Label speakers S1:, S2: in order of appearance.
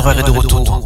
S1: de heure est de retour.